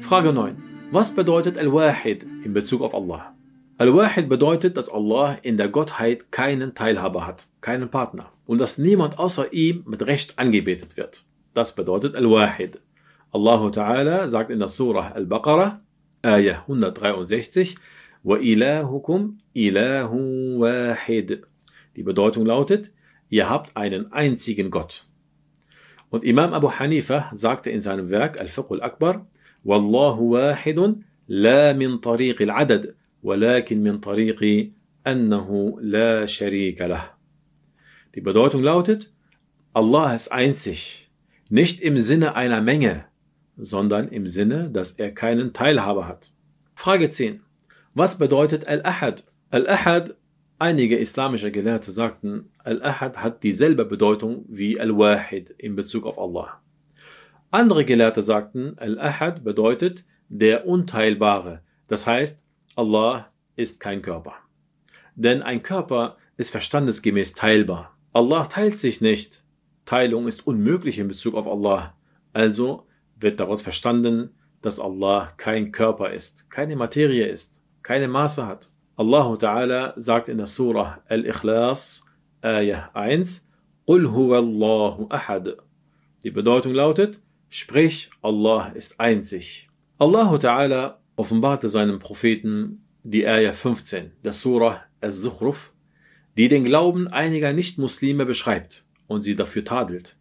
Frage 9. Was bedeutet Al-Wahid in Bezug auf Allah? Al-Wahid bedeutet, dass Allah in der Gottheit keinen Teilhaber hat, keinen Partner und dass niemand außer ihm mit Recht angebetet wird. Das bedeutet Al-Wahid. Allah Ta'ala sagt in der Surah Al-Baqarah, Ayah 163, Wa ilahukum ilahu wahid. Die Bedeutung lautet, ihr habt einen einzigen Gott. Und Imam Abu Hanifa sagte in seinem Werk Al-Fiqh al-Akbar, Wallahu wahidun la min tariq al-adad, ولكن من طريق أنه لا شريك له. Die Bedeutung lautet, Allah ist einzig, nicht im Sinne einer Menge, sondern im Sinne, dass er keinen Teilhaber hat. Frage 10. Was bedeutet Al-Ahad? Al-Ahad, einige islamische Gelehrte sagten, Al-Ahad hat dieselbe Bedeutung wie Al-Wahid in Bezug auf Allah. Andere Gelehrte sagten, Al-Ahad bedeutet der Unteilbare, das heißt, Allah ist kein Körper. Denn ein Körper ist verstandesgemäß teilbar. Allah teilt sich nicht. Teilung ist unmöglich in Bezug auf Allah. Also wird daraus verstanden, dass Allah kein Körper ist, keine Materie ist, keine Maße hat. Allah Ta'ala sagt in der Surah Al-Ikhlas, Ayah 1, Qul huwa Allahu ahad. Die Bedeutung lautet, sprich, Allah ist einzig. Allah Ta'ala offenbarte seinem Propheten die Ayah 15 der Surah Al-Zukhruf, die den Glauben einiger Nichtmuslime beschreibt und sie dafür tadelt.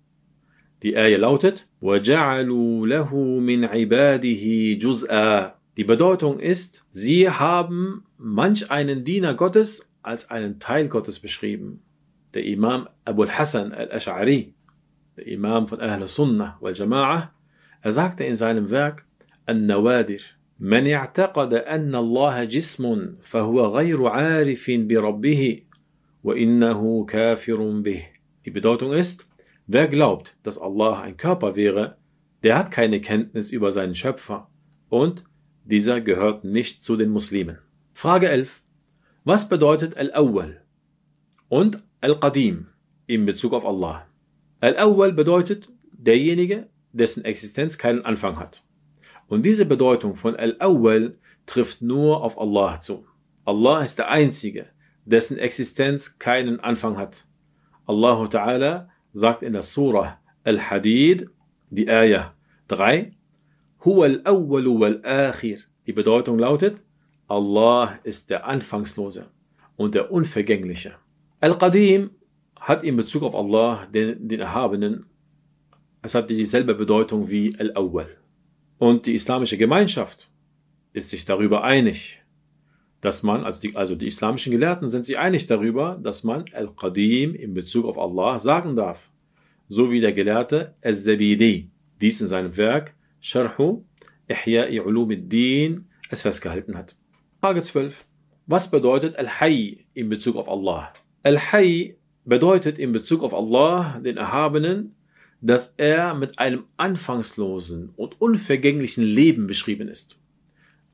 Die Ayah lautet, وَجَعَلُوا لَهُ مِنْ عِبَادِهِ جُزْءًا Die Bedeutung ist, sie haben manch einen Diener Gottes als einen Teil Gottes beschrieben. Der Imam Abu al-Hassan al-Ash'ari, der Imam von Ahl Sunnah wal Jama'ah, er sagte in seinem Werk An-Nawadir, من اعتقد أن الله جسم فهو غير عارف بربه وإنه كافر به. Die Bedeutung ist, wer glaubt, dass Allah ein Körper wäre, der hat keine Kenntnis über seinen Schöpfer und dieser gehört nicht zu den Muslimen. Frage 11. Was bedeutet Al-Awwal und Al-Qadim in Bezug auf Allah? Al-Awwal bedeutet derjenige, dessen Existenz keinen Anfang hat. Und diese Bedeutung von Al-Awwal trifft nur auf Allah zu. Allah ist der Einzige, dessen Existenz keinen Anfang hat. Allah Ta'ala sagt in der Surah Al-Hadid, die Ayah 3, Huwa al-awwal wal-akhir. Die Bedeutung lautet, Allah ist der Anfangslose und der Unvergängliche. Al-Qadim hat in Bezug auf Allah, den, den Erhabenen, es hat dieselbe Bedeutung wie Al-Awwal. Und die islamische Gemeinschaft ist sich darüber einig, dass man, also die, also die islamischen Gelehrten sind sich einig darüber, dass man Al-Qadim in Bezug auf Allah sagen darf. So wie der Gelehrte Al-Zabidi dies in seinem Werk Sharhu Ihya'i Ulumiddin es festgehalten hat. Frage 12. Was bedeutet Al-Hayy in Bezug auf Allah? Al-Hayy bedeutet in Bezug auf Allah, den Erhabenen, dass er mit einem anfangslosen und unvergänglichen Leben beschrieben ist.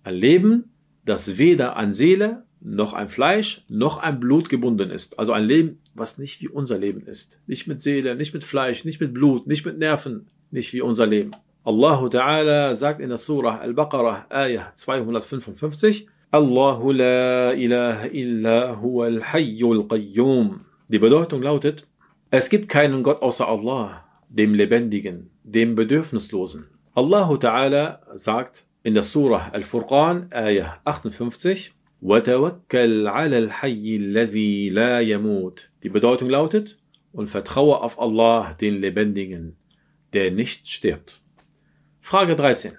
Ein Leben, das weder an Seele, noch an Fleisch, noch an Blut gebunden ist. Also ein Leben, was nicht wie unser Leben ist. Nicht mit Seele, nicht mit Fleisch, nicht mit Blut, nicht mit Nerven, nicht wie unser Leben. Allah Ta'ala sagt in der Surah Al-Baqarah, Ayah 255, Allahu la ilaha illa huwa al-hayyul qayyum. Die Bedeutung lautet, es gibt keinen Gott außer Allah dem Lebendigen, dem Bedürfnislosen. Allah Ta'ala sagt in der Surah Al-Furqan, Ayah 58, وَتَوَكَّلْ عَلَى الْحَيِّ الَّذِي لَا يَمُوتُ Die Bedeutung lautet, und vertraue auf Allah, den Lebendigen, der nicht stirbt. Frage 13.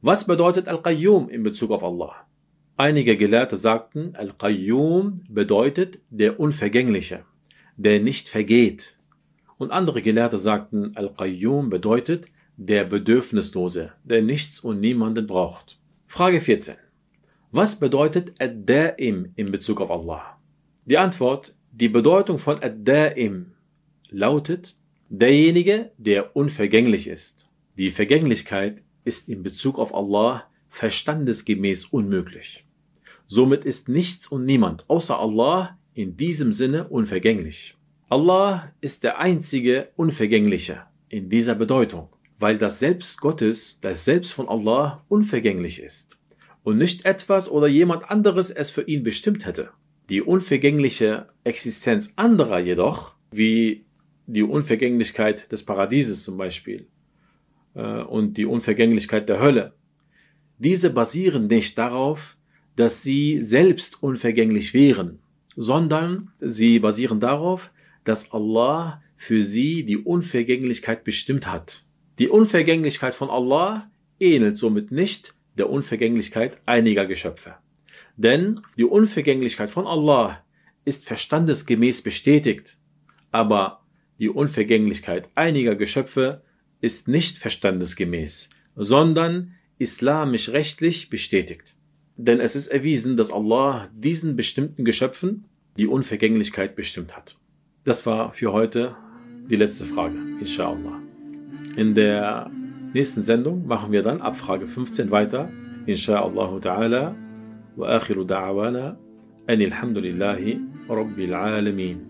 Was bedeutet Al-Qayyum in Bezug auf Allah? Einige Gelehrte sagten, Al-Qayyum bedeutet der Unvergängliche, der nicht vergeht, und andere Gelehrte sagten, Al-Qayyum bedeutet der Bedürfnislose, der nichts und niemanden braucht. Frage 14. Was bedeutet Ad-Da'im in Bezug auf Allah? Die Antwort, die Bedeutung von Ad-Da'im lautet derjenige, der unvergänglich ist. Die Vergänglichkeit ist in Bezug auf Allah verstandesgemäß unmöglich. Somit ist nichts und niemand außer Allah in diesem Sinne unvergänglich. Allah ist der einzige Unvergängliche in dieser Bedeutung. weil das Selbst Gottes, das Selbst von Allah unvergänglich ist und nicht etwas oder jemand anderes es für ihn bestimmt hätte. Die unvergängliche Existenz anderer jedoch, wie die Unvergänglichkeit des Paradieses zum Beispiel äh, und die Unvergänglichkeit der Hölle, diese basieren nicht darauf, dass sie selbst unvergänglich wären, sondern sie basieren darauf, dass Allah für sie die Unvergänglichkeit bestimmt hat. Die Unvergänglichkeit von Allah ähnelt somit nicht der Unvergänglichkeit einiger Geschöpfe. Denn die Unvergänglichkeit von Allah ist verstandesgemäß bestätigt, aber die Unvergänglichkeit einiger Geschöpfe ist nicht verstandesgemäß, sondern islamisch-rechtlich bestätigt. Denn es ist erwiesen, dass Allah diesen bestimmten Geschöpfen die Unvergänglichkeit bestimmt hat. Das war für heute die letzte Frage, inshallah. In der nächsten Sendung machen wir dann ab Frage 15 weiter, inshallah ta'ala. Wa akhiru da'wana anil hamdulillahi rabbil alamin.